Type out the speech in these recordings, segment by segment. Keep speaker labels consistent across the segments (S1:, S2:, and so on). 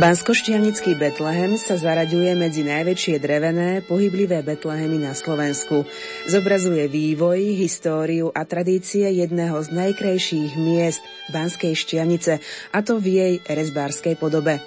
S1: Banskoštiavnický Betlehem sa zaraďuje medzi najväčšie drevené, pohyblivé Betlehemy na Slovensku. Zobrazuje vývoj, históriu a tradície jedného z najkrajších miest Banskej Štiavnice, a to v jej rezbárskej podobe.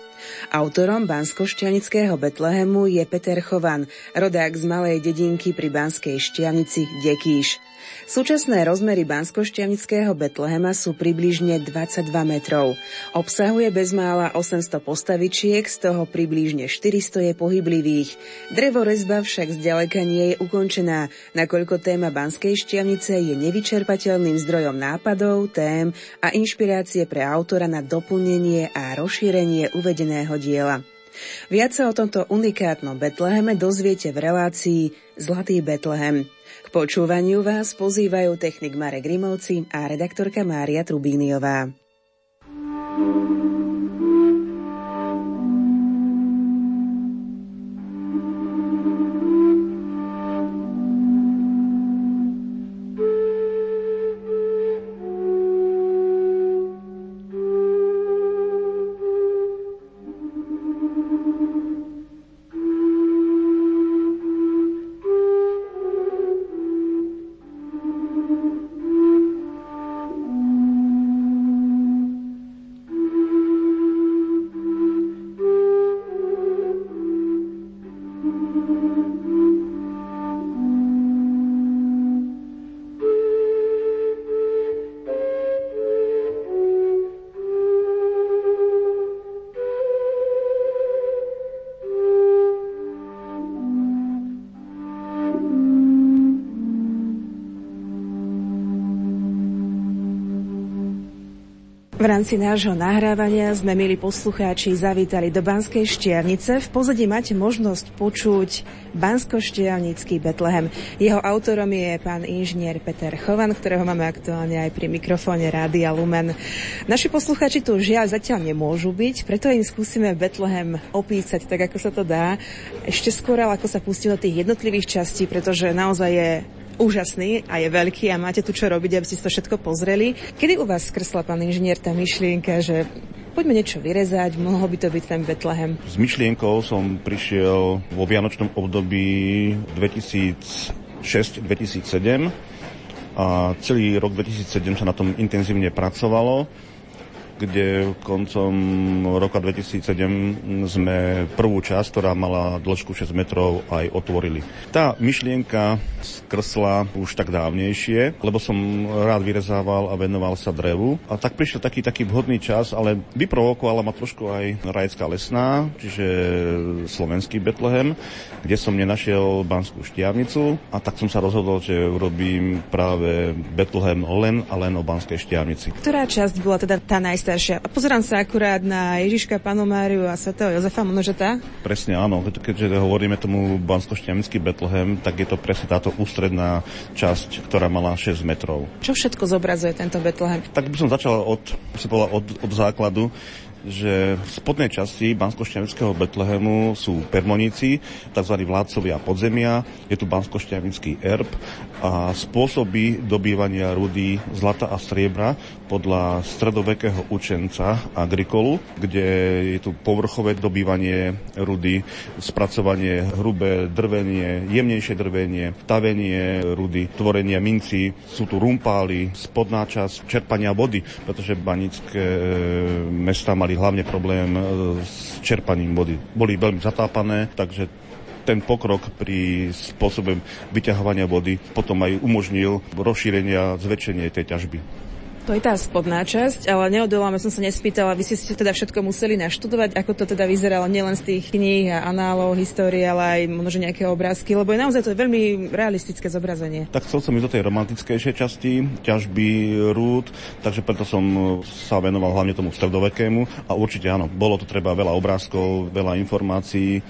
S1: Autorom Banskoštianického Betlehemu je Peter Chovan, rodák z malej dedinky pri Banskej Štiavnici Dekíš. Súčasné rozmery Banskošťavnického Betlehema sú približne 22 metrov. Obsahuje bezmála 800 postavičiek, z toho približne 400 je pohyblivých. Drevorezba však zďaleka nie je ukončená, nakoľko téma Banskej šťavnice je nevyčerpateľným zdrojom nápadov, tém a inšpirácie pre autora na doplnenie a rozšírenie uvedeného diela. Viac sa o tomto unikátnom Betleheme dozviete v relácii Zlatý Betlehem. Počúvaniu vás pozývajú technik Marek Grimovci a redaktorka Mária Trubíniová. thank you V rámci nášho nahrávania sme, milí poslucháči, zavítali do Banskej Štiavnice. V pozadí máte možnosť počuť Bansko-Štiavnický Betlehem. Jeho autorom je pán inžinier Peter Chovan, ktorého máme aktuálne aj pri mikrofóne Rádia Lumen. Naši poslucháči tu žiaľ zatiaľ nemôžu byť, preto im skúsime Betlehem opísať tak, ako sa to dá. Ešte skôr, ako sa pustí do tých jednotlivých častí, pretože naozaj je úžasný a je veľký a máte tu čo robiť, aby ste to všetko pozreli. Kedy u vás skrsla, pán inžinier, tá myšlienka, že poďme niečo vyrezať, mohol by to byť ten Betlehem?
S2: S myšlienkou som prišiel vo vianočnom období 2006-2007 a celý rok 2007 sa na tom intenzívne pracovalo kde koncom roka 2007 sme prvú časť, ktorá mala dĺžku 6 metrov, aj otvorili. Tá myšlienka skrsla už tak dávnejšie, lebo som rád vyrezával a venoval sa drevu. A tak prišiel taký, taký vhodný čas, ale vyprovokovala ma trošku aj Rajecká lesná, čiže slovenský Betlehem, kde som nenašiel Banskú štiavnicu a tak som sa rozhodol, že urobím práve Betlehem len a len o Banskej štiavnici.
S1: Ktorá časť bola teda tá naj najstaršia. A pozerám sa akurát na Ježiška, Panu Máriu a svätého Jozefa, tá?
S2: Presne áno, keďže hovoríme tomu bansko Betlehem, tak je to presne táto ústredná časť, ktorá mala 6 metrov.
S1: Čo všetko zobrazuje tento Betlehem?
S2: Tak by som začal od, od, od základu že v spodnej časti bansko Betlehemu sú permoníci, tzv. vládcovia podzemia, je tu bansko erb a spôsoby dobývania rudy zlata a striebra podľa stredovekého učenca Agrikolu, kde je tu povrchové dobývanie rudy, spracovanie hrubé drvenie, jemnejšie drvenie, tavenie rudy, tvorenie minci, sú tu rumpály, spodná časť čerpania vody, pretože banické mesta mali mali hlavne problém e, s čerpaním vody. Boli veľmi zatápané, takže ten pokrok pri spôsobe vyťahovania vody potom aj umožnil rozšírenie a zväčšenie tej ťažby.
S1: To je tá spodná časť, ale neodoláme som sa nespýtala, vy ste teda všetko museli naštudovať, ako to teda vyzeralo nielen z tých kníh a análov, histórie, ale aj možno nejaké obrázky, lebo je naozaj to je veľmi realistické zobrazenie.
S2: Tak chcel som ísť do tej romantickejšej časti, ťažby rúd, takže preto som sa venoval hlavne tomu stredovekému a určite áno, bolo to treba veľa obrázkov, veľa informácií,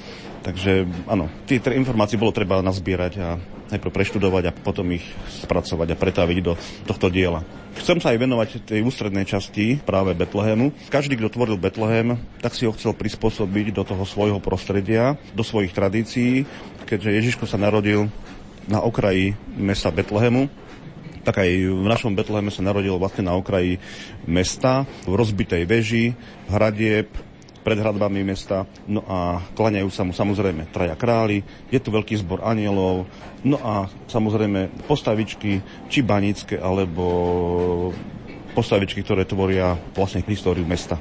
S2: takže áno, tie informácie bolo treba nazbierať a najprv preštudovať a potom ich spracovať a pretaviť do tohto diela. Chcem sa aj venovať tej ústrednej časti práve Betlehemu. Každý, kto tvoril Betlehem, tak si ho chcel prispôsobiť do toho svojho prostredia, do svojich tradícií, keďže Ježiško sa narodil na okraji mesta Betlehemu, tak aj v našom Betleheme sa narodil vlastne na okraji mesta, v rozbitej veži, hradieb, pred hradbami mesta. No a klaňajú sa mu samozrejme traja králi, je tu veľký zbor anielov, no a samozrejme postavičky, či banické, alebo postavičky, ktoré tvoria vlastne históriu mesta.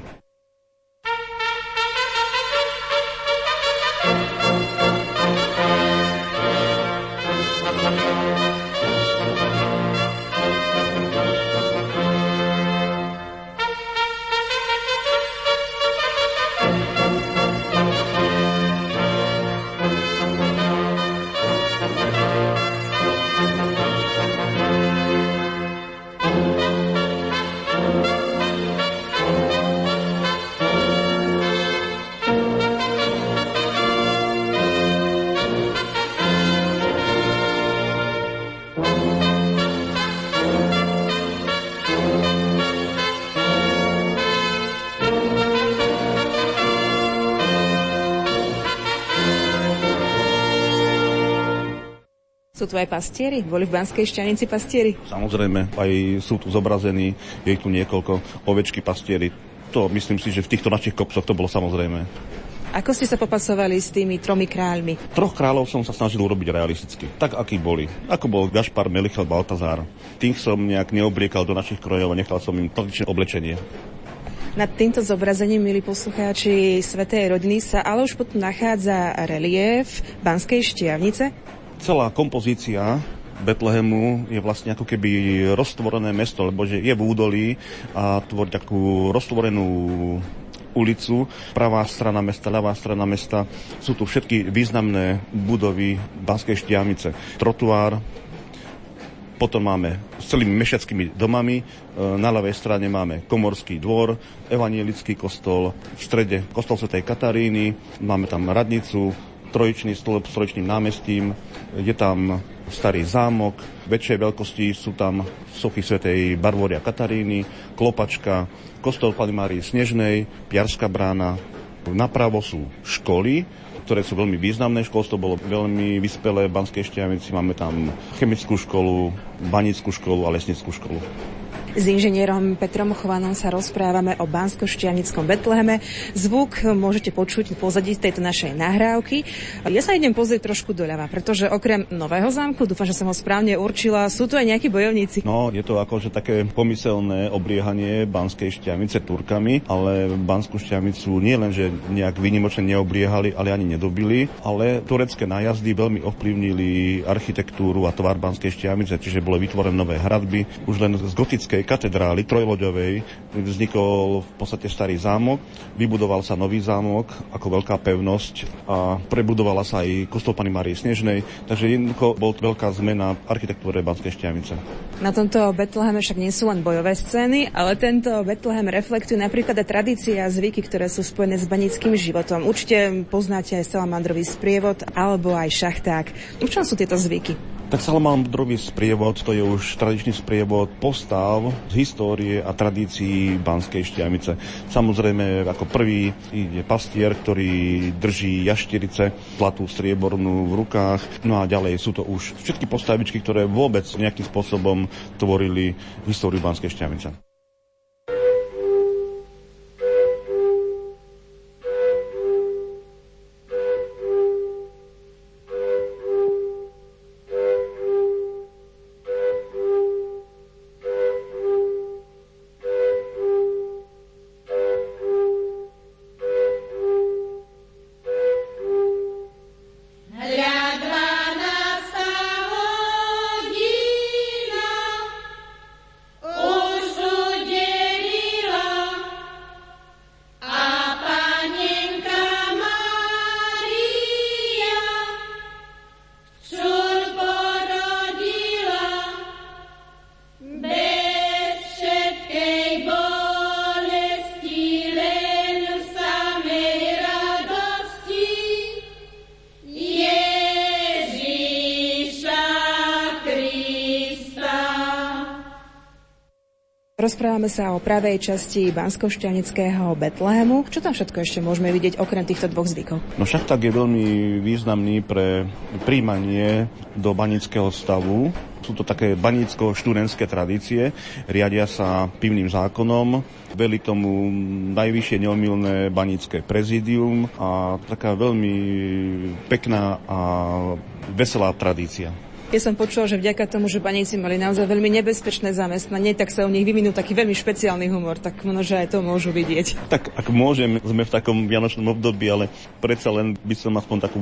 S3: Tu aj pastieri? Boli v Banskej šťanici pastieri?
S2: Samozrejme, aj sú tu zobrazení, je tu niekoľko ovečky pastieri. To myslím si, že v týchto našich kopcoch to bolo samozrejme.
S3: Ako ste sa popasovali s tými tromi kráľmi?
S2: Troch kráľov som sa snažil urobiť realisticky, tak akí boli. Ako bol Gašpar, Melichel, Baltazár. Tých som nejak neobliekal do našich krojov a nechal som im tradičné oblečenie.
S3: Nad týmto zobrazením, milí poslucháči Svetej rodiny, sa ale už potom nachádza relief Banskej štiavnice
S2: celá kompozícia Betlehemu je vlastne ako keby roztvorené mesto, lebo že je v údolí a tvorí takú roztvorenú ulicu, pravá strana mesta, ľavá strana mesta. Sú tu všetky významné budovy Banskej štiavnice. Trotuár, potom máme s celými mešackými domami, e, na ľavej strane máme Komorský dvor, evanielický kostol, v strede kostol Svetej Kataríny, máme tam radnicu, trojičný stĺp s trojičným námestím, je tam starý zámok, väčšej veľkosti sú tam sochy svätej Barvoria Kataríny, Klopačka, kostol Pany Márie Snežnej, Piarská brána. Napravo sú školy, ktoré sú veľmi významné. Školstvo bolo veľmi vyspelé v Banskej Štiavnici. Máme tam chemickú školu, banickú školu a lesnickú školu.
S3: S inžinierom Petrom Chovanom sa rozprávame o bansko Betleheme. Zvuk môžete počuť pozadí tejto našej nahrávky. Ja sa idem pozrieť trošku doľava, pretože okrem Nového zámku, dúfam, že som ho správne určila, sú tu aj nejakí bojovníci.
S2: No, je to akože také pomyselné obliehanie Banskej Štiavnice Turkami, ale Banskú Štiavnicu nie len, že nejak vynimočne neobliehali, ale ani nedobili, ale turecké nájazdy veľmi ovplyvnili architektúru a tvar Banskej Štiavnice, čiže bolo vytvorené nové hradby, už len z gotickej katedrály trojloďovej vznikol v podstate starý zámok, vybudoval sa nový zámok ako veľká pevnosť a prebudovala sa aj kostol Pany Marie Snežnej, takže jednoducho bol veľká zmena v architektúre Banskej Štiavnice.
S3: Na tomto Betleheme však nie sú len bojové scény, ale tento Betlehem reflektuje napríklad aj tradície a zvyky, ktoré sú spojené s banickým životom. Určite poznáte aj salamandrový sprievod alebo aj šachták. V čom sú tieto zvyky?
S2: Tak salamandrový sprievod, to je už tradičný sprievod postav z histórie a tradícií Banskej Štiavnice. Samozrejme, ako prvý je pastier, ktorý drží jaštirice, zlatú striebornú v rukách. No a ďalej sú to už všetky postavičky, ktoré vôbec nejakým spôsobom tvorili históriu Banskej Štiavnice.
S3: Rozprávame sa o pravej časti bansko Betlehemu. Čo tam všetko ešte môžeme vidieť okrem týchto dvoch zvykov?
S2: No tak je veľmi významný pre príjmanie do banického stavu Sú to také banícko-študentské tradície, riadia sa pivným zákonom, veli tomu najvyššie neomilné banícke prezidium a taká veľmi pekná a veselá tradícia.
S3: Ja som počula, že vďaka tomu, že baníci mali naozaj veľmi nebezpečné zamestnanie, tak sa u nich vyvinul taký veľmi špeciálny humor, tak možno, že aj to môžu vidieť.
S2: Tak ak môžem, sme v takom vianočnom období, ale predsa len by som aspoň takú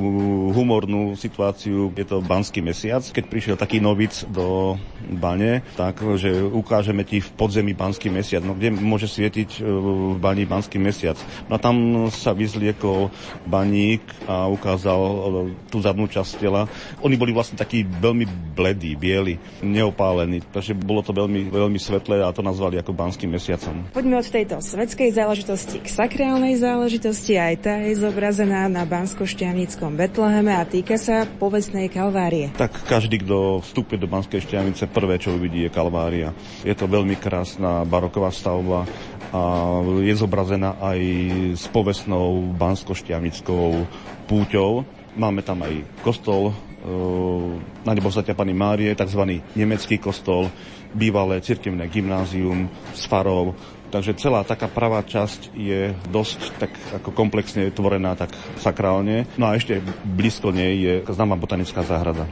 S2: humornú situáciu, je to banský mesiac, keď prišiel taký novic do bane, tak, že ukážeme ti v podzemí banský mesiac, no kde môže svietiť e, v bani banský mesiac. No a tam sa vyzliekol baník a ukázal e, tú zadnú časť tela. Oni boli vlastne takí veľmi veľmi bledý, biely, neopálený. Takže bolo to veľmi, veľmi svetlé a to nazvali ako banským mesiacom.
S3: Poďme od tejto svetskej záležitosti k sakrálnej záležitosti. Aj tá je zobrazená na Bansko-Šťavnickom Betleheme a týka sa povestnej kalvárie.
S2: Tak každý, kto vstúpi do Banskej Šťavnice, prvé, čo uvidí, je kalvária. Je to veľmi krásna baroková stavba a je zobrazená aj s povestnou bansko-šťavnickou púťou. Máme tam aj kostol na nebo Zatia Pani Márie, tzv. nemecký kostol, bývalé cirkevné gymnázium s farou. Takže celá taká pravá časť je dosť tak ako komplexne tvorená, tak sakrálne. No a ešte blízko nej je známa botanická záhrada.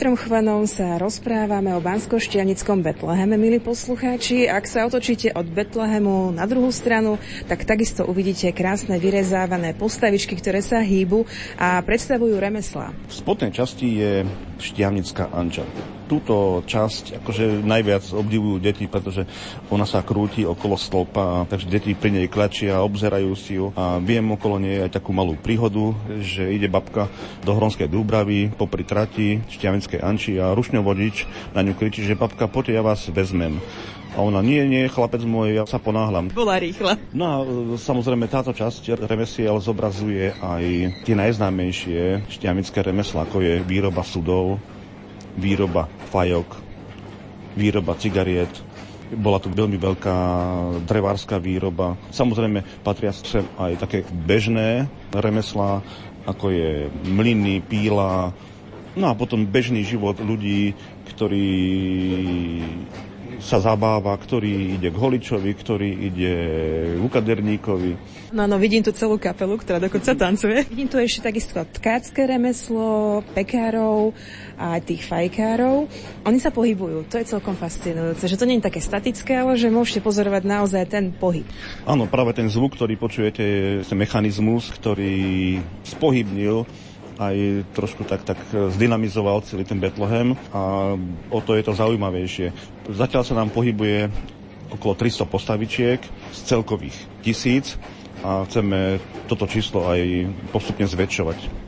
S3: Petrom Chvanom sa rozprávame o Banskoštianickom Betleheme, milí poslucháči. Ak sa otočíte od Betlehemu na druhú stranu, tak takisto uvidíte krásne vyrezávané postavičky, ktoré sa hýbu a predstavujú remeslá.
S2: V spodnej časti je Štiavnická Anča túto časť akože najviac obdivujú deti, pretože ona sa krúti okolo stĺpa, takže deti pri nej klačia, obzerajú si ju a viem okolo nej aj takú malú príhodu, že ide babka do Hronskej Dúbravy popri trati Šťavinskej Anči a rušňovodič na ňu kričí, že babka, poďte, ja vás vezmem. A ona, nie, nie, chlapec môj, ja sa ponáhľam.
S3: Bola rýchla.
S2: No a e, samozrejme táto časť remesiel zobrazuje aj tie najznámejšie šťamické remesla, ako je výroba sudov, výroba fajok, výroba cigariet, bola tu veľmi veľká drevárska výroba. Samozrejme patria sem aj také bežné remeslá, ako je mlyny, píla, no a potom bežný život ľudí, ktorí sa zabáva, ktorý ide k holičovi, ktorý ide k ukaderníkovi.
S3: No, no, vidím tu celú kapelu, ktorá dokonca tancuje. Vidím tu ešte takisto tkácké remeslo, pekárov a tých fajkárov. Oni sa pohybujú, to je celkom fascinujúce, že to nie je také statické, ale že môžete pozorovať naozaj ten pohyb.
S2: Áno, práve ten zvuk, ktorý počujete, je ten mechanizmus, ktorý spohybnil aj trošku tak, tak zdynamizoval celý ten Betlehem a o to je to zaujímavejšie. Zatiaľ sa nám pohybuje okolo 300 postavičiek z celkových tisíc a chceme toto číslo aj postupne zväčšovať.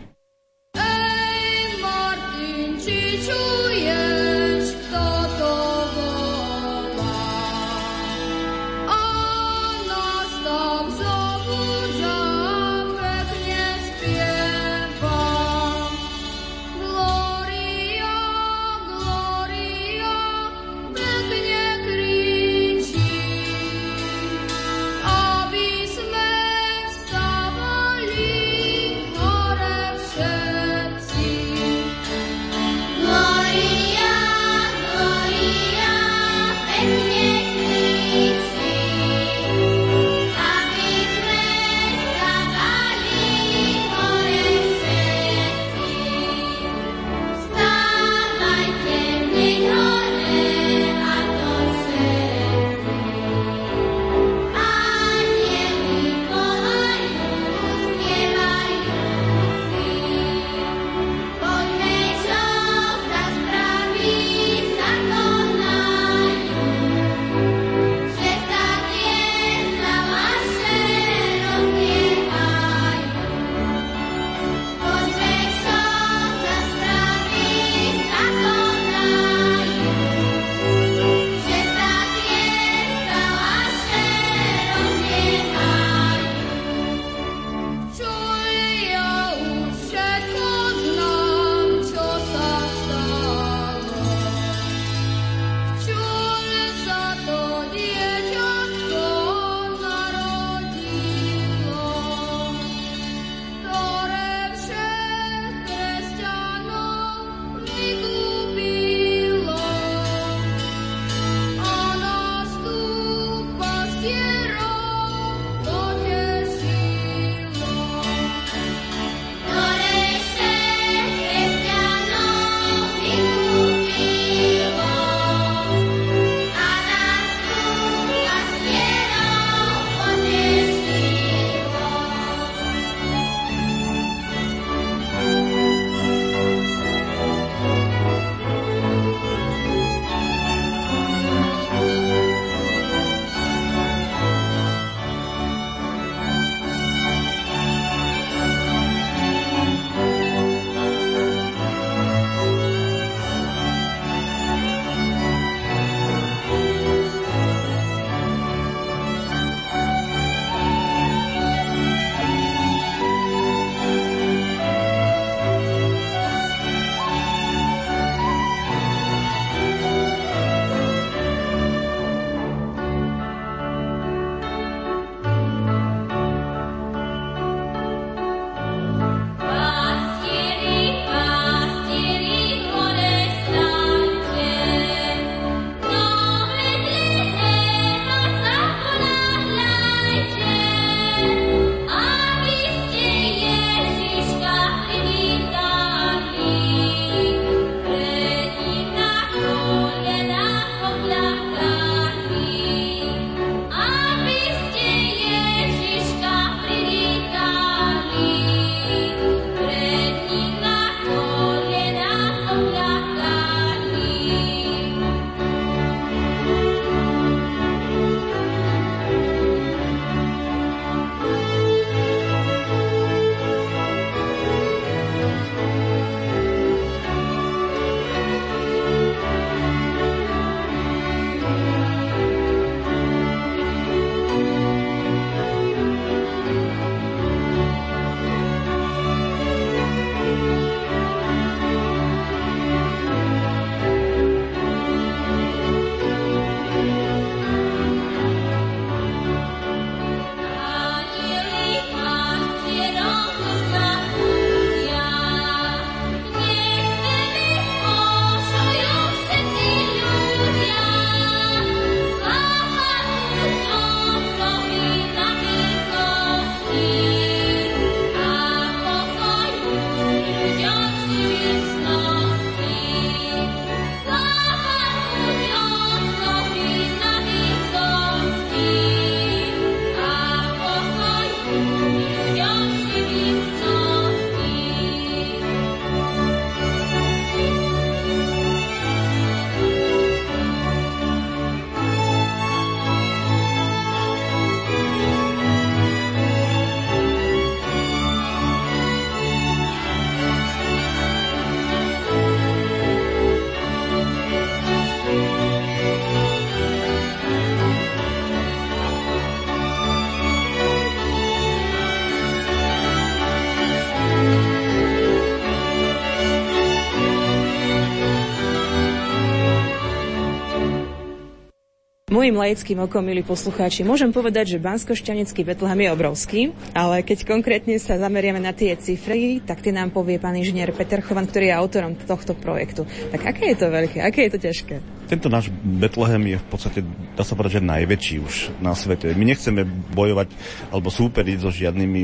S3: Mojím laickým okom, milí poslucháči, môžem povedať, že Bansko-Šťavnický Betlehem je obrovský, ale keď konkrétne sa zameriame na tie cifry, tak tie nám povie pán inžinier Peter Chovan, ktorý je autorom tohto projektu. Tak aké je to veľké, aké je to ťažké?
S2: Tento náš Betlehem je v podstate, dá sa povedať, že najväčší už na svete. My nechceme bojovať alebo súperiť so žiadnymi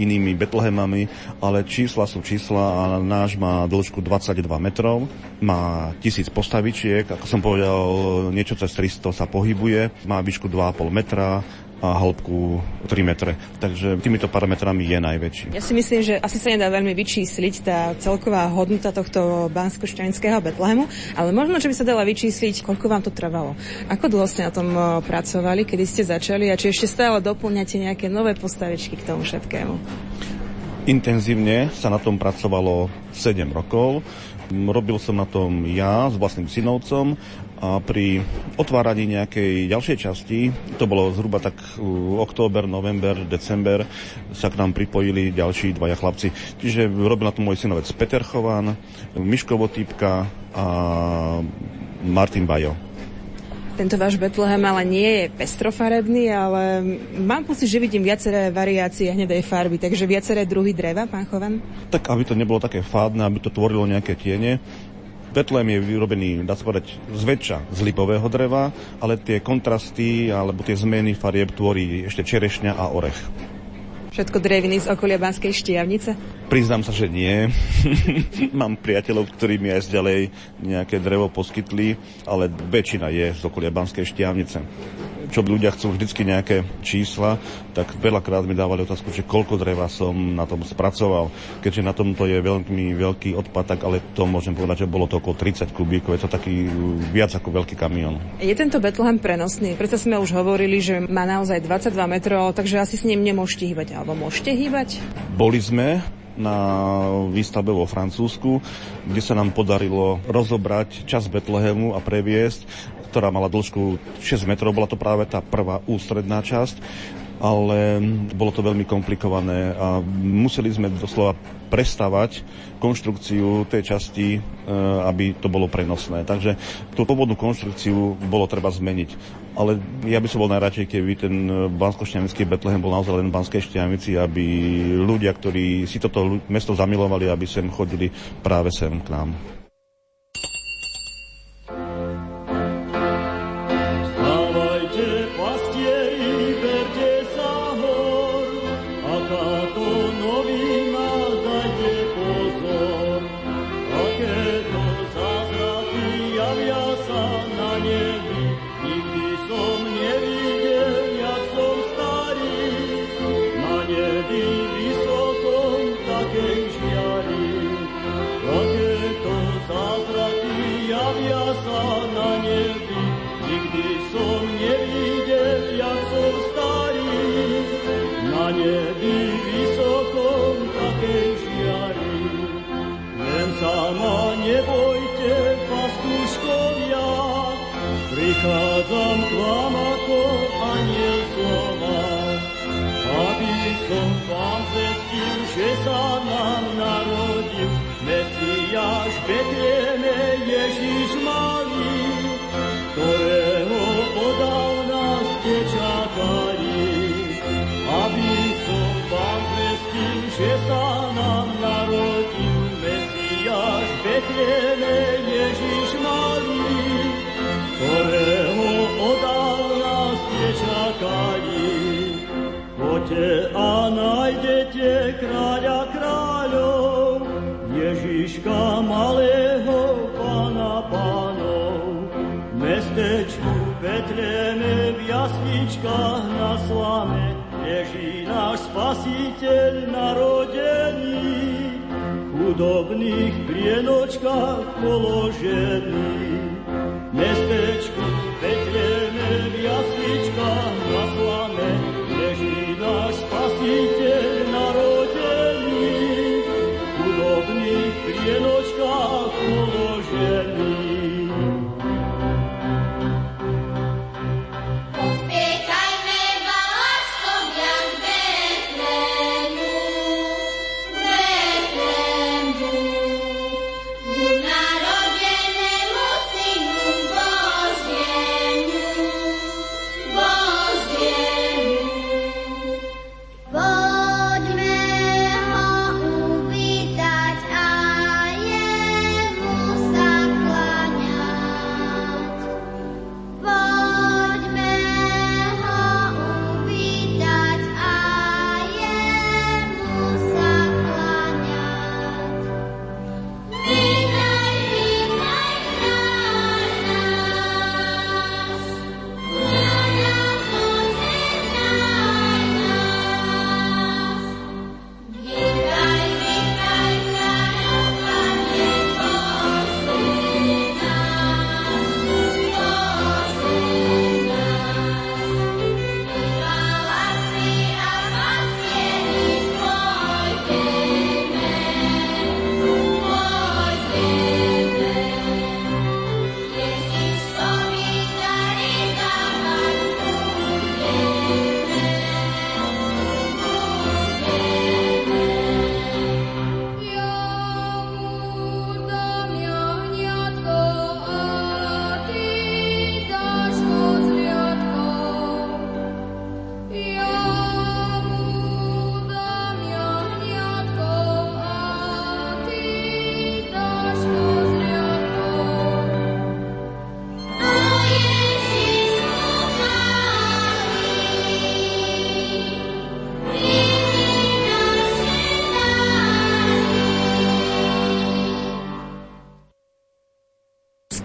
S2: inými Betlehemami, ale čísla sú čísla a náš má dĺžku 22 metrov, má tisíc postavičiek, ako som povedal, niečo cez 300 sa pohybuje, má výšku 2,5 metra, a hĺbku 3 metre. Takže týmito parametrami je najväčší.
S3: Ja si myslím, že asi sa nedá veľmi vyčísliť tá celková hodnota tohto bansko Betlehemu, ale možno, že by sa dala vyčísliť, koľko vám to trvalo. Ako dlho ste na tom pracovali, kedy ste začali a či ešte stále doplňate nejaké nové postavičky k tomu všetkému?
S2: Intenzívne sa na tom pracovalo 7 rokov. Robil som na tom ja s vlastným synovcom a pri otváraní nejakej ďalšej časti, to bolo zhruba tak október, november, december, sa k nám pripojili ďalší dvaja chlapci. Čiže robil na to môj synovec Peter Chovan, Miško Votýpka a Martin Bajo.
S3: Tento váš Betlehem ale nie je pestrofarebný, ale mám pocit, že vidím viaceré variácie hnedej farby, takže viaceré druhy dreva, pán Chovan?
S2: Tak, aby to nebolo také fádne, aby to tvorilo nejaké tiene, Betlém je vyrobený, dá sa povedať, zväčša z lipového dreva, ale tie kontrasty alebo tie zmeny farieb tvorí ešte čerešňa a orech.
S3: Všetko dreviny z okolia Banskej štiavnice?
S2: Priznám sa, že nie. Mám priateľov, ktorí mi aj ďalej nejaké drevo poskytli, ale väčšina je z okolia Banskej štiavnice čo ľudia chcú vždycky nejaké čísla, tak veľakrát mi dávali otázku, že koľko dreva som na tom spracoval. Keďže na tomto je veľmi veľký odpad, tak ale to môžem povedať, že bolo to okolo 30 kubíkov. Je to taký viac ako veľký kamión.
S3: Je tento Betlehem prenosný? Preto sme už hovorili, že má naozaj 22 metrov, takže asi s ním nemôžete hýbať. Alebo môžete hýbať?
S2: Boli sme, na výstave vo Francúzsku, kde sa nám podarilo rozobrať čas Betlehemu a previesť ktorá mala dĺžku 6 metrov. Bola to práve tá prvá ústredná časť, ale bolo to veľmi komplikované a museli sme doslova prestavať konštrukciu tej časti, e, aby to bolo prenosné. Takže tú pôvodnú konštrukciu bolo treba zmeniť. Ale ja by som bol najradšej, keby ten bansko Betlehem bol naozaj len v Banskej Štiavnici, aby ľudia, ktorí si toto mesto zamilovali, aby sem chodili práve sem k nám.
S3: prichádzam
S4: k vám ako aniel slova, aby som vám zestil, že sa nám narodil. Mesiáš Betlieme Ježiš Hľadajte a nájdete kráľa kráľov, Ježiška malého pána pánov. Mestečku Petreme v jasličkách na slame, leží náš spasiteľ narodený, v chudobných prienočkách položený.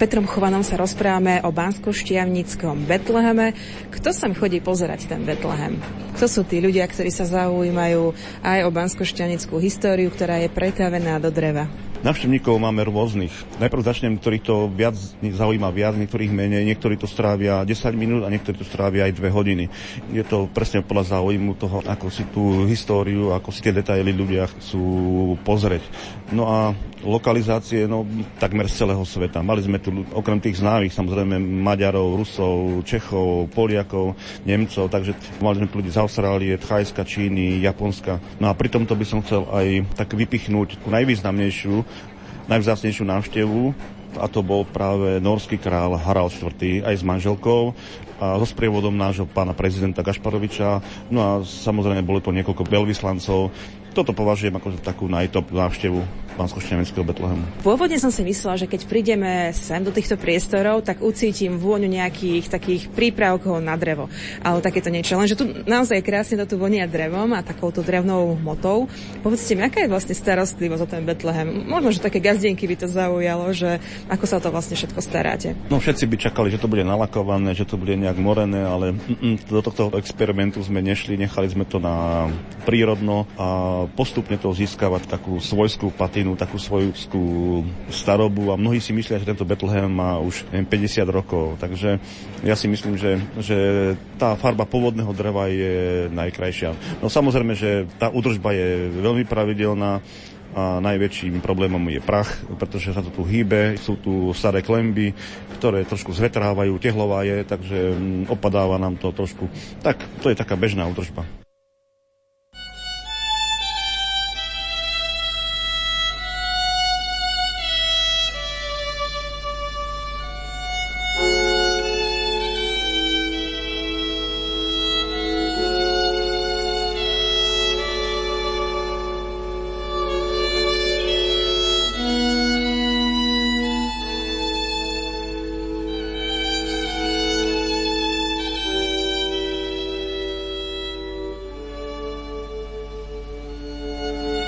S3: Petrom Chovanom sa rozprávame o Bansko-Štiavnickom Betleheme. Kto sa chodí pozerať ten Betlehem? Kto sú tí ľudia, ktorí sa zaujímajú aj o Bansko-Štiavnickú históriu, ktorá je pretavená do dreva?
S2: Navštevníkov máme rôznych. Najprv začnem, ktorých to viac zaujíma viac, niektorých menej, niektorí to strávia 10 minút a niektorí to strávia aj 2 hodiny. Je to presne podľa záujmu toho, ako si tú históriu, ako si tie detaily ľudia chcú pozrieť. No a lokalizácie, no takmer z celého sveta. Mali sme tu okrem tých známych, samozrejme Maďarov, Rusov, Čechov, Poliakov, Nemcov, takže mali sme tu ľudí z Austrálie, Thajska, Číny, Japonska. No a pri tomto by som chcel aj tak vypichnúť tú najvýznamnejšiu najvzácnejšiu návštevu a to bol práve norský král Harald IV. aj s manželkou a so sprievodom nášho pána prezidenta Gašparoviča. No a samozrejme bolo to niekoľko veľvyslancov. Toto považujem ako takú najtop návštevu bansko Betlehemu.
S3: Pôvodne som si myslela, že keď prídeme sem do týchto priestorov, tak ucítim vôňu nejakých takých prípravkov na drevo. Ale takéto niečo. Lenže tu naozaj krásne to tu vonia drevom a takouto drevnou motou. Povedzte mi, aká je vlastne starostlivosť o ten Betlehem? Možno, že také gazdienky by to zaujalo, že ako sa to vlastne všetko staráte.
S2: No všetci by čakali, že to bude nalakované, že to bude nejak morené, ale mm, do tohto experimentu sme nešli, nechali sme to na prírodno a postupne to získavať takú svojskú patinu rodinu, takú svoju starobu a mnohí si myslia, že tento Bethlehem má už neviem, 50 rokov. Takže ja si myslím, že, že tá farba pôvodného dreva je najkrajšia. No samozrejme, že tá údržba je veľmi pravidelná, a najväčším problémom je prach, pretože sa to tu hýbe, sú tu staré klemby, ktoré trošku zvetrávajú, tehlová je, takže mm, opadáva nám to trošku. Tak, to je taká bežná údržba.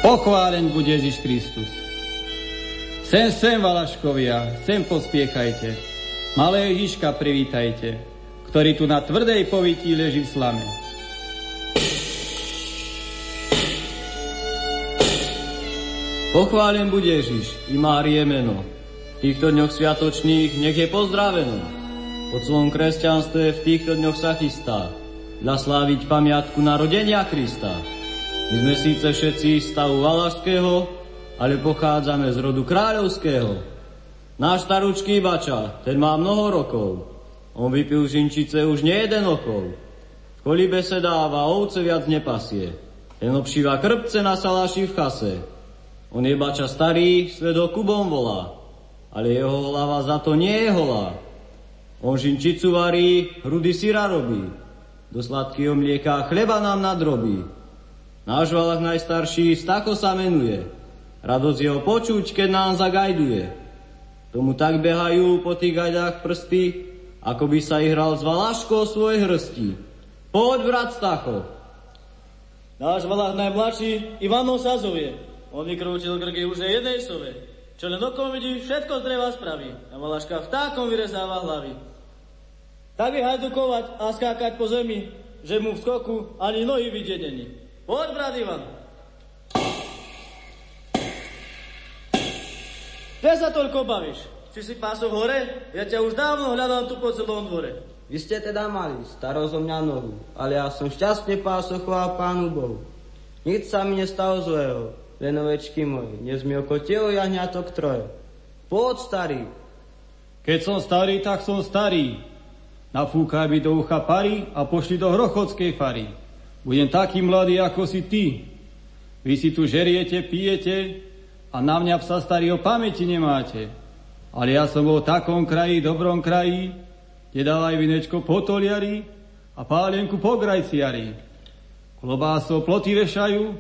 S5: Pochváleň bude Ježiš Kristus. Sem, sem, Valaškovia, sem pospiechajte. Malé Ježiška privítajte, ktorý tu na tvrdej povití leží v slame. Pochválen bude Ježiš i Márie meno. V týchto dňoch sviatočných nech je pozdraveno. Po celom kresťanstve v týchto dňoch sa chystá dla sláviť pamiatku narodenia Krista. My sme síce všetci stavu Valašského, ale pochádzame z rodu kráľovského. Náš staručký bača, ten má mnoho rokov. On vypil žinčice už nie jeden okol. V kolibe se dáva, ovce viac nepasie. Ten obšíva krpce na salaši v chase. On je bača starý, svedo Kubom volá. Ale jeho hlava za to nie je holá. On žinčicu varí, hrudy syra robí. Do sladkého mlieka chleba nám nadrobí. Náš valach najstarší Stako sa menuje. Radosť jeho počuť, keď nám zagajduje. Tomu tak behajú po tých gajdách prsty, ako by sa ich hral s valaškou svoj hrstí. Poď, brat Stacho.
S6: Náš valach najmladší Ivano sa zovie. On vykrúčil krky už jednej sove. Čo len okom vidí, všetko z dreva spraví. A valaška vtákom vyrezáva hlavy. Tak by hajdukovať a skákať po zemi, že mu v skoku ani nohy vidieť není. Poď, brat Ivan. Kde sa toľko bavíš? Či si pások hore? Ja ťa už dávno hľadám tu po celom dvore.
S7: Vy ste teda mali staro zo mňa nohu, ale ja som šťastne pások chvál Pánu Bohu. Nic sa mi nestalo zlého, len ovečky moje, dnes mi okotilo jahňatok troje. Poď, starý.
S5: Keď som starý, tak som starý. Nafúkaj mi do ucha pary a pošli do hrochodskej fary. Budem taký mladý, ako si ty. Vy si tu žeriete, pijete a na mňa psa starý o pamäti nemáte. Ale ja som bol v takom kraji, dobrom kraji, kde dávaj vinečko potoliari a pálenku pograjciari. Klobásou ploty vešajú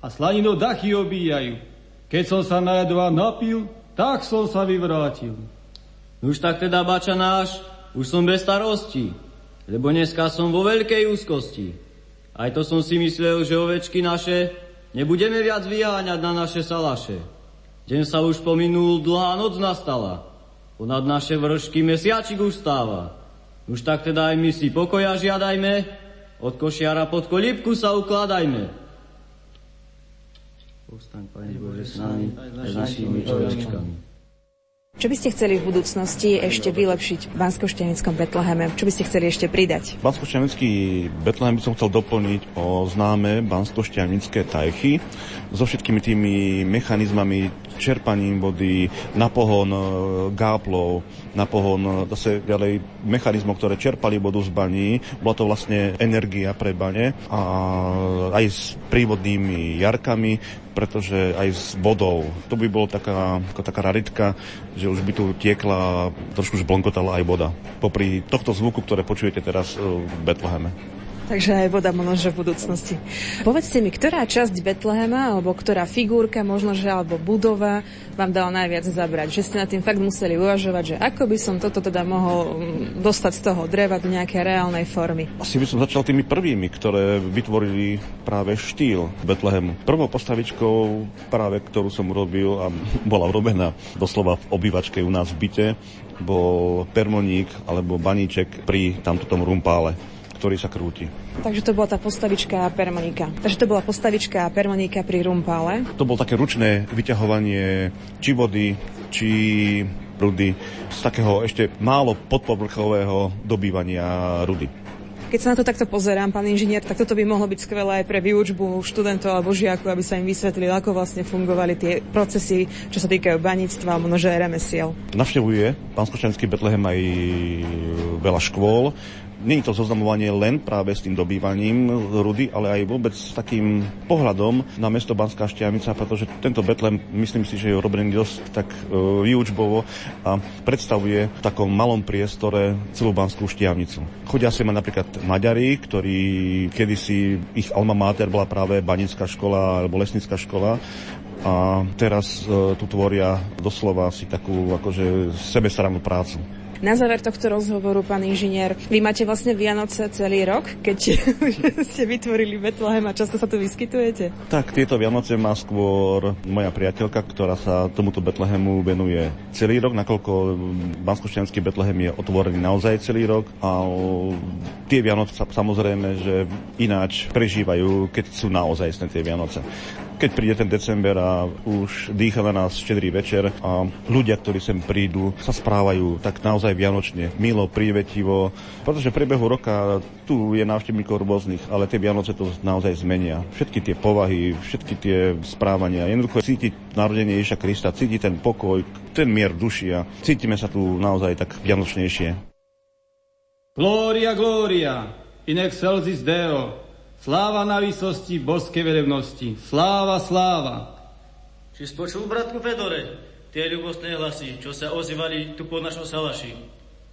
S5: a slaninou dachy obíjajú. Keď som sa najedol a napil, tak som sa vyvrátil.
S6: Už tak teda, bača náš, už som bez starosti, lebo dneska som vo veľkej úzkosti. Aj to som si myslel, že ovečky naše nebudeme viac vyháňať na naše salaše. Deň sa už pominul, dlhá noc nastala.
S5: Ponad naše vršky mesiačik už stáva. Už tak teda aj my si pokoja žiadajme, od košiara pod kolíbku sa ukladajme. Postaň, Pane Bože, s nami, aj s našimi človečkami.
S3: Čo by ste chceli v budúcnosti ešte vylepšiť v bansko Betleheme? Čo by ste chceli ešte pridať?
S2: bansko Betlehem by som chcel doplniť o známe bansko tajchy so všetkými tými mechanizmami čerpaním vody, na pohon e, gáplov, na pohon e, zase ďalej mechanizmov, ktoré čerpali vodu z baní. Bola to vlastne energia pre bane a aj s prívodnými jarkami, pretože aj s vodou. To by bolo taká, taká raritka, že už by tu tiekla, trošku už blonkotala aj voda. Popri tohto zvuku, ktoré počujete teraz v Betleheme.
S3: Takže aj voda možno, v budúcnosti. Povedzte mi, ktorá časť Betlehema, alebo ktorá figurka, možno, že alebo budova vám dala najviac zabrať? Že ste na tým fakt museli uvažovať, že ako by som toto teda mohol mm, dostať z toho dreva do nejakej reálnej formy?
S2: Asi by som začal tými prvými, ktoré vytvorili práve štýl Betlehemu. Prvou postavičkou práve, ktorú som urobil a bola urobená doslova v obývačke u nás v byte, bol permoník alebo baníček pri tamto tom rumpále ktorý sa krúti.
S3: Takže to bola tá postavička permoníka. Takže to bola postavička permoníka pri rumpále.
S2: To bolo také ručné vyťahovanie či vody, či rudy z takého ešte málo podpovrchového dobývania rudy.
S3: Keď sa na to takto pozerám, pán inžinier, tak toto by mohlo byť skvelé aj pre výučbu študentov alebo žiakov, aby sa im vysvetlili, ako vlastne fungovali tie procesy, čo sa týkajú baníctva a aj remesiel.
S2: Navštevuje pán Skočanský Betlehem aj veľa škôl, nie je to zoznamovanie len práve s tým dobývaním rudy, ale aj vôbec s takým pohľadom na mesto Banská Štiavnica, pretože tento Betlem, myslím si, že je urobený dosť tak e, výučbovo a predstavuje v takom malom priestore celú Banskú Štiavnicu. Chodia sem napríklad Maďari, ktorí kedysi ich alma mater bola práve Banická škola alebo Lesnická škola a teraz e, tu tvoria doslova si takú akože sebestaranú prácu.
S3: Na záver tohto rozhovoru, pán inžinier, vy máte vlastne Vianoce celý rok, keď ste vytvorili Betlehem a často sa tu vyskytujete?
S2: Tak, tieto Vianoce má skôr moja priateľka, ktorá sa tomuto Betlehemu venuje celý rok, nakoľko bansko Betlehem je otvorený naozaj celý rok a tie Vianoce samozrejme, že ináč prežívajú, keď sú naozaj tie Vianoce keď príde ten december a už dýcha na nás štedrý večer a ľudia, ktorí sem prídu, sa správajú tak naozaj vianočne, milo, prívetivo, pretože v priebehu roka tu je návštevníkov rôznych, ale tie Vianoce to naozaj zmenia. Všetky tie povahy, všetky tie správania, jednoducho cítiť narodenie Ježiša Krista, cítiť ten pokoj, ten mier duši a cítime sa tu naozaj tak vianočnejšie.
S8: Gloria, gloria, in excelsis Deo, Sláva na výsosti boskej vedevnosti. Sláva, sláva.
S6: Či spočul, bratku Fedore, tie ľubostné hlasy, čo sa ozývali tu po našom salaši?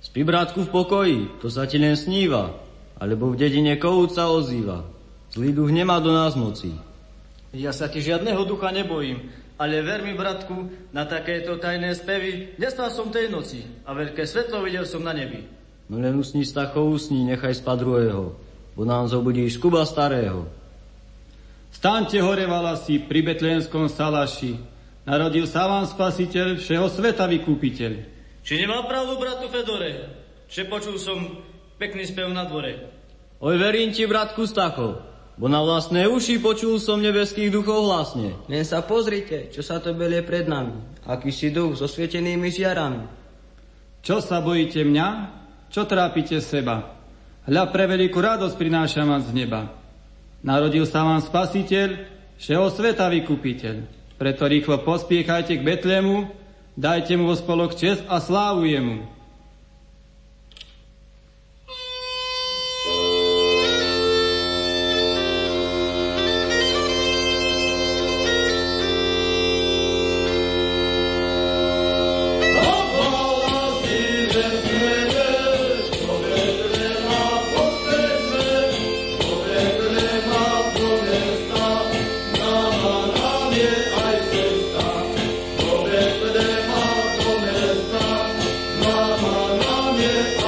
S5: Spí, bratku, v pokoji, to sa ti len sníva, alebo v dedine kovúd sa ozýva. Zlý duch nemá do nás moci.
S6: Ja sa ti žiadneho ducha nebojím, ale ver mi, bratku, na takéto tajné spevy nespal som tej noci a veľké svetlo videl som na nebi.
S5: No len usni, Stacho, usni, nechaj spať druhého bo nám zobudíš Kuba starého.
S8: Staňte hore valasy pri betlenskom salaši. Narodil sa vám spasiteľ, všeho sveta vykúpiteľ.
S6: Či nemá pravdu, bratu Fedore? Že počul som pekný spev na dvore.
S5: Oj, verím ti, bratku Stacho, bo na vlastné uši počul som nebeských duchov hlasne.
S7: Len sa pozrite, čo sa to belie pred nami. Aký si duch so svietenými žiarami.
S8: Čo sa bojíte mňa? Čo trápite seba? Hľa pre veľkú radosť prinášam vám z neba. Narodil sa vám spasiteľ, všeho sveta vykupiteľ. Preto rýchlo pospiechajte k Betlemu, dajte mu vo spolok čest a slávu jemu.
S3: mnie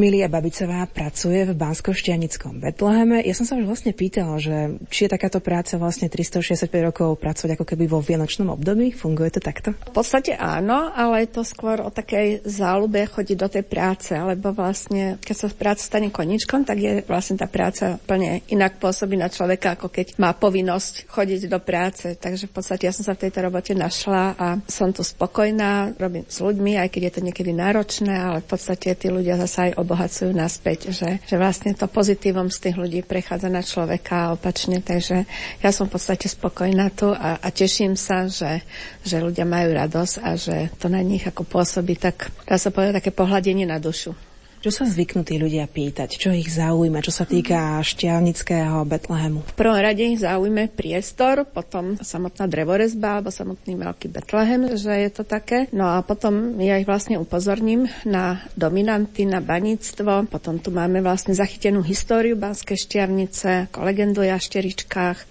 S3: Emília Babicová pracuje v Bansko-Štianickom Betleheme. Ja som sa už vlastne pýtala, že či je takáto práca vlastne 365 rokov pracovať ako keby vo vianočnom období? Funguje to takto?
S9: V podstate áno, ale je to skôr o takej záľube chodiť do tej práce, alebo vlastne, keď sa práca stane koničkom, tak je vlastne tá práca plne inak pôsobí na človeka, ako keď má povinnosť chodiť do práce. Takže v podstate ja som sa v tejto robote našla a som tu spokojná, robím s ľuďmi, aj keď je to niekedy náročné, ale v podstate tí ľudia zase aj obohacujú naspäť, že, že vlastne to pozitívom z tých ľudí prechádza na človeka a opačne, takže ja som v podstate spokojná tu a, a teším sa, že, že ľudia majú radosť a že to na nich ako pôsobí tak, dá sa povedať, také pohľadenie na dušu.
S3: Čo sa zvyknú tí ľudia pýtať? Čo ich zaujíma, čo sa týka šťavnického Betlehemu?
S9: V prvom rade ich zaujíma priestor, potom samotná drevorezba alebo samotný veľký Betlehem, že je to také. No a potom ja ich vlastne upozorním na dominanty, na baníctvo. Potom tu máme vlastne zachytenú históriu Banskej šťavnice, ako legendu o.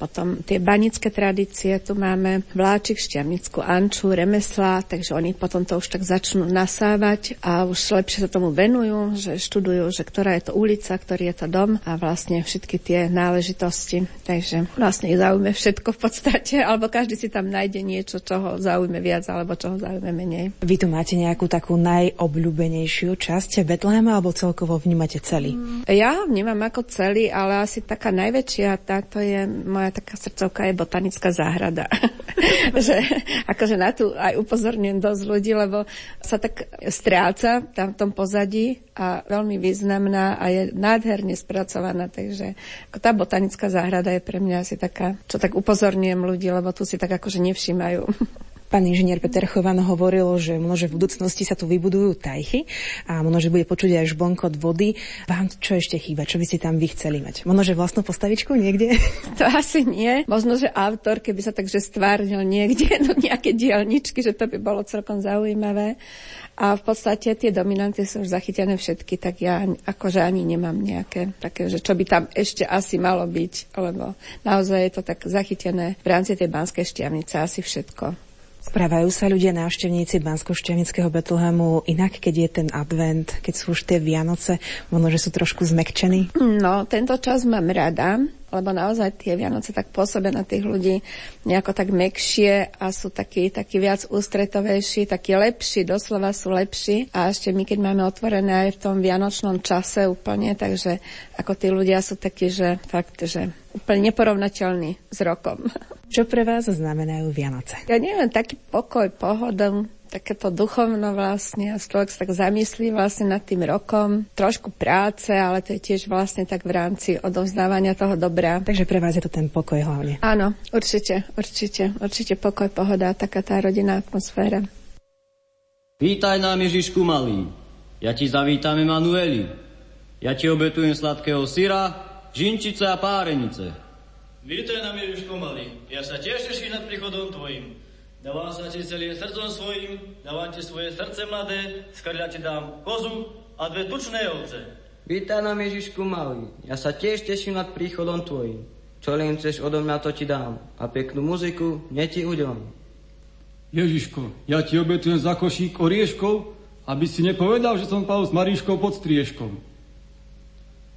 S9: Potom tie banické tradície, tu máme vláčik, šťavnickú anču, remesla, takže oni potom to už tak začnú nasávať a už lepšie sa tomu venujú že študujú, že ktorá je to ulica, ktorý je to dom a vlastne všetky tie náležitosti. Takže vlastne ich zaujme všetko v podstate, alebo každý si tam nájde niečo, čo ho zaujme viac, alebo čo ho zaujme menej.
S3: Vy tu máte nejakú takú najobľúbenejšiu časť Betlehema, alebo celkovo vnímate celý?
S9: Ja vnímam ako celý, ale asi taká najväčšia, táto je moja taká srdcovka je botanická záhrada. že akože na tu aj upozorňujem dosť ľudí, lebo sa tak stráca tam v tom pozadí a veľmi významná a je nádherne spracovaná, takže tá botanická záhrada je pre mňa asi taká, čo tak upozorňujem ľudí, lebo tu si tak akože nevšímajú.
S3: Pán inžinier Peter Chovan hovoril, že možno, že v budúcnosti sa tu vybudujú tajchy a možno, že bude počuť aj žbonkot vody. Vám čo ešte chýba? Čo by ste tam vy chceli mať? Možno, že vlastnú postavičku niekde?
S9: To asi nie. Možno, že autor, keby sa takže stvárnil niekde do nejaké dielničky, že to by bolo celkom zaujímavé. A v podstate tie dominanty sú už zachytené všetky, tak ja akože ani nemám nejaké také, že čo by tam ešte asi malo byť, lebo naozaj je to tak zachytené v rámci tej banskej šťavnice asi všetko.
S3: Správajú sa ľudia návštevníci bansko Betlehemu inak, keď je ten advent, keď sú už tie Vianoce, možno, že sú trošku zmekčení?
S9: No, tento čas mám rada, lebo naozaj tie Vianoce tak pôsobia na tých ľudí nejako tak mekšie a sú takí, takí viac ústretovejší, takí lepší, doslova sú lepší. A ešte my, keď máme otvorené aj v tom vianočnom čase úplne, takže ako tí ľudia sú takí, že fakt, že úplne neporovnateľní s rokom.
S3: Čo pre vás znamenajú Vianoce?
S9: Ja neviem, taký pokoj, pohoda, takéto duchovno vlastne a človek sa tak zamyslí vlastne nad tým rokom. Trošku práce, ale to je tiež vlastne tak v rámci odovzdávania toho dobrá.
S3: Takže pre vás je to ten pokoj hlavne.
S9: Áno, určite, určite, určite pokoj, pohoda, taká tá rodinná atmosféra.
S5: Vítaj nám Ježišku malý, ja ti zavítam Emanueli. Ja ti obetujem sladkého syra, žinčice a párenice.
S6: Vítaj nám Ježišku malý, ja sa teším nad príchodom tvojim. Dávam sa ti celým srdcom svojim, dávam ti svoje srdce mladé, z ti dám kozu a dve tučné ovce.
S7: Vítaj nám Ježišku malý, ja sa tiež teším nad príchodom tvojim. Čo len chceš odo mňa, to ti dám. A peknú muziku neti udelím.
S8: Ježiško, ja ti obetujem za košík orieškov, aby si nepovedal, že som pal s Maríškou pod striežkom.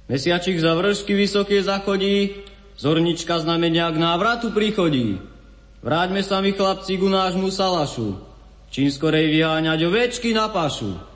S5: Mesiačik za vršky vysoké zachodí, zornička znamenia k návratu prichodí. Vráťme sa my chlapci ku nášmu salašu, čím skorej vyháňať ovečky na pašu.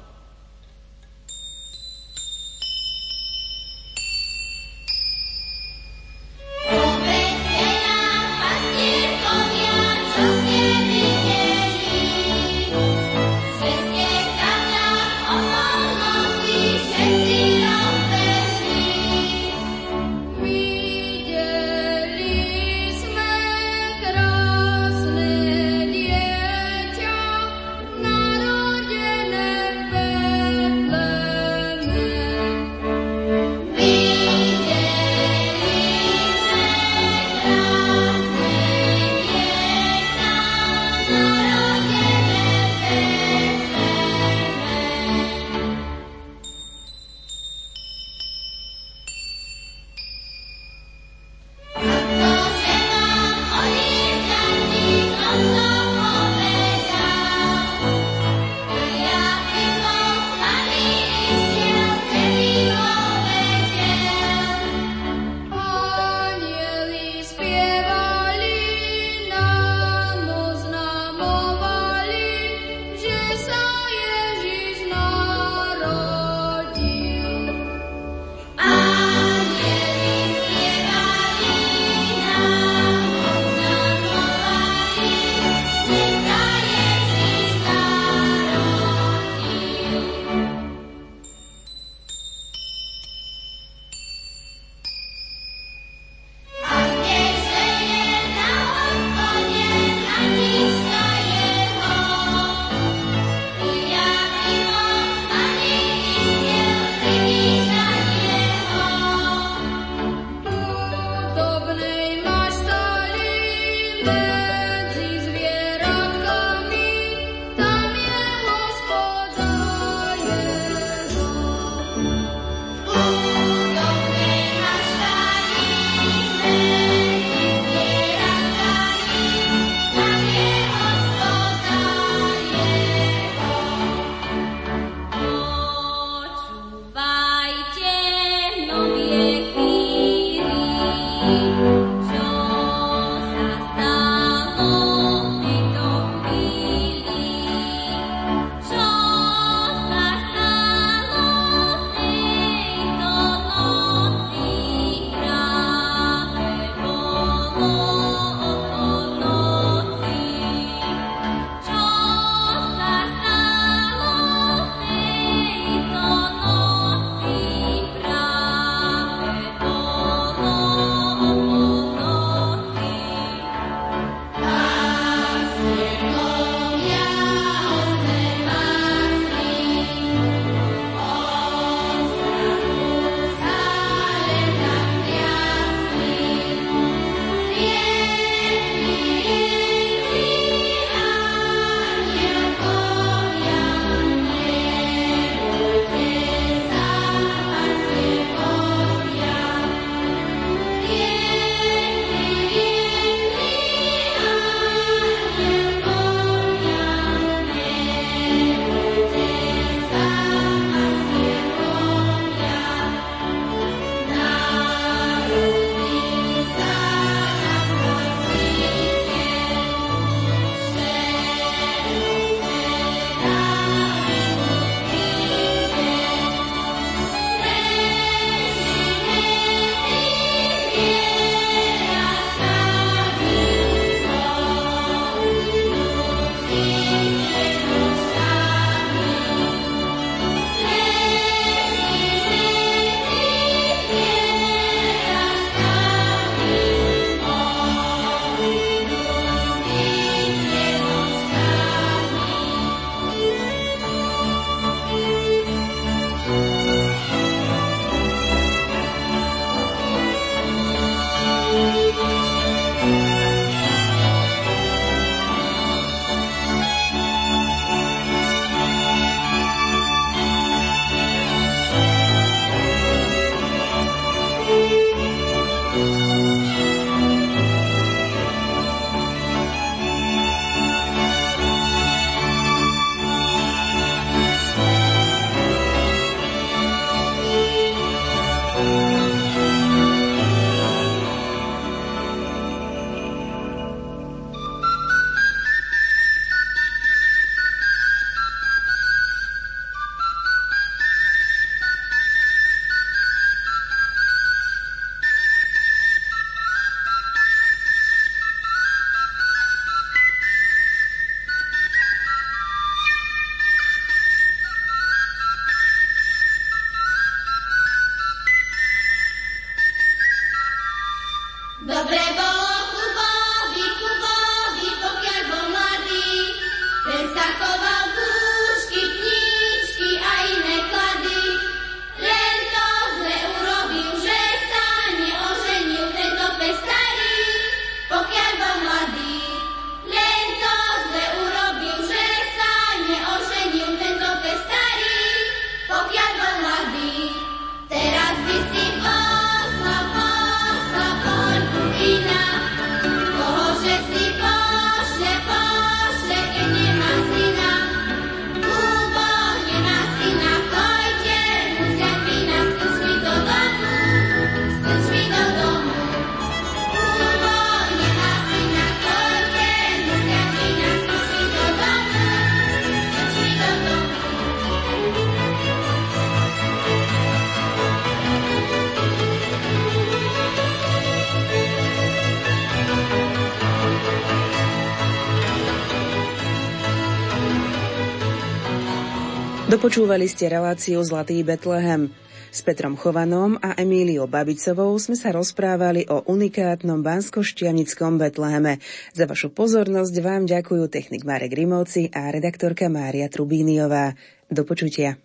S1: Dopočúvali ste reláciu Zlatý Betlehem. S Petrom Chovanom a Emíliou Babicovou sme sa rozprávali o unikátnom bansko-štianickom Betleheme. Za vašu pozornosť vám ďakujú technik Marek Rimovci a redaktorka Mária Trubíniová. Do počutia.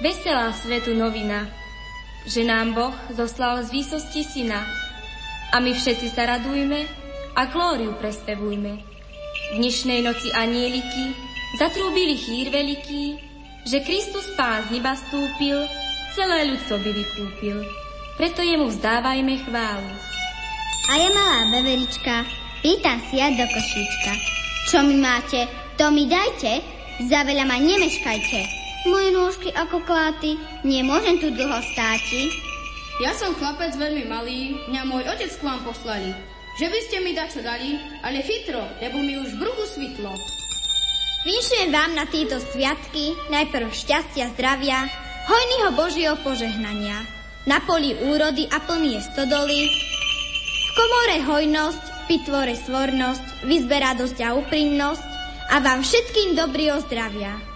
S10: Veselá svetu novina, že nám Boh zoslal z výsosti syna a my všetci sa radujme a glóriu prespevujme. V dnešnej noci anieliky Zatrúbili chýr veľký, že Kristus Pán z neba stúpil, celé ľudstvo by vykúpil. Preto jemu vzdávajme chválu.
S11: A ja malá beverička, pýtam si ja do košíčka. Čo mi máte, to mi dajte, za veľa ma nemeškajte. Moje nôžky ako kláty, nemôžem tu dlho státi.
S12: Ja som chlapec veľmi malý, mňa môj otec k vám poslali. Že by ste mi dačo dali, ale chytro, lebo mi už v bruchu svitlo.
S11: Vinšujem vám na tieto sviatky najprv šťastia, zdravia, hojného Božieho požehnania, na poli úrody a plnie stodoly, v komore hojnosť, v pitvore svornosť, v izbe radosť a úprimnosť a vám všetkým dobrý zdravia.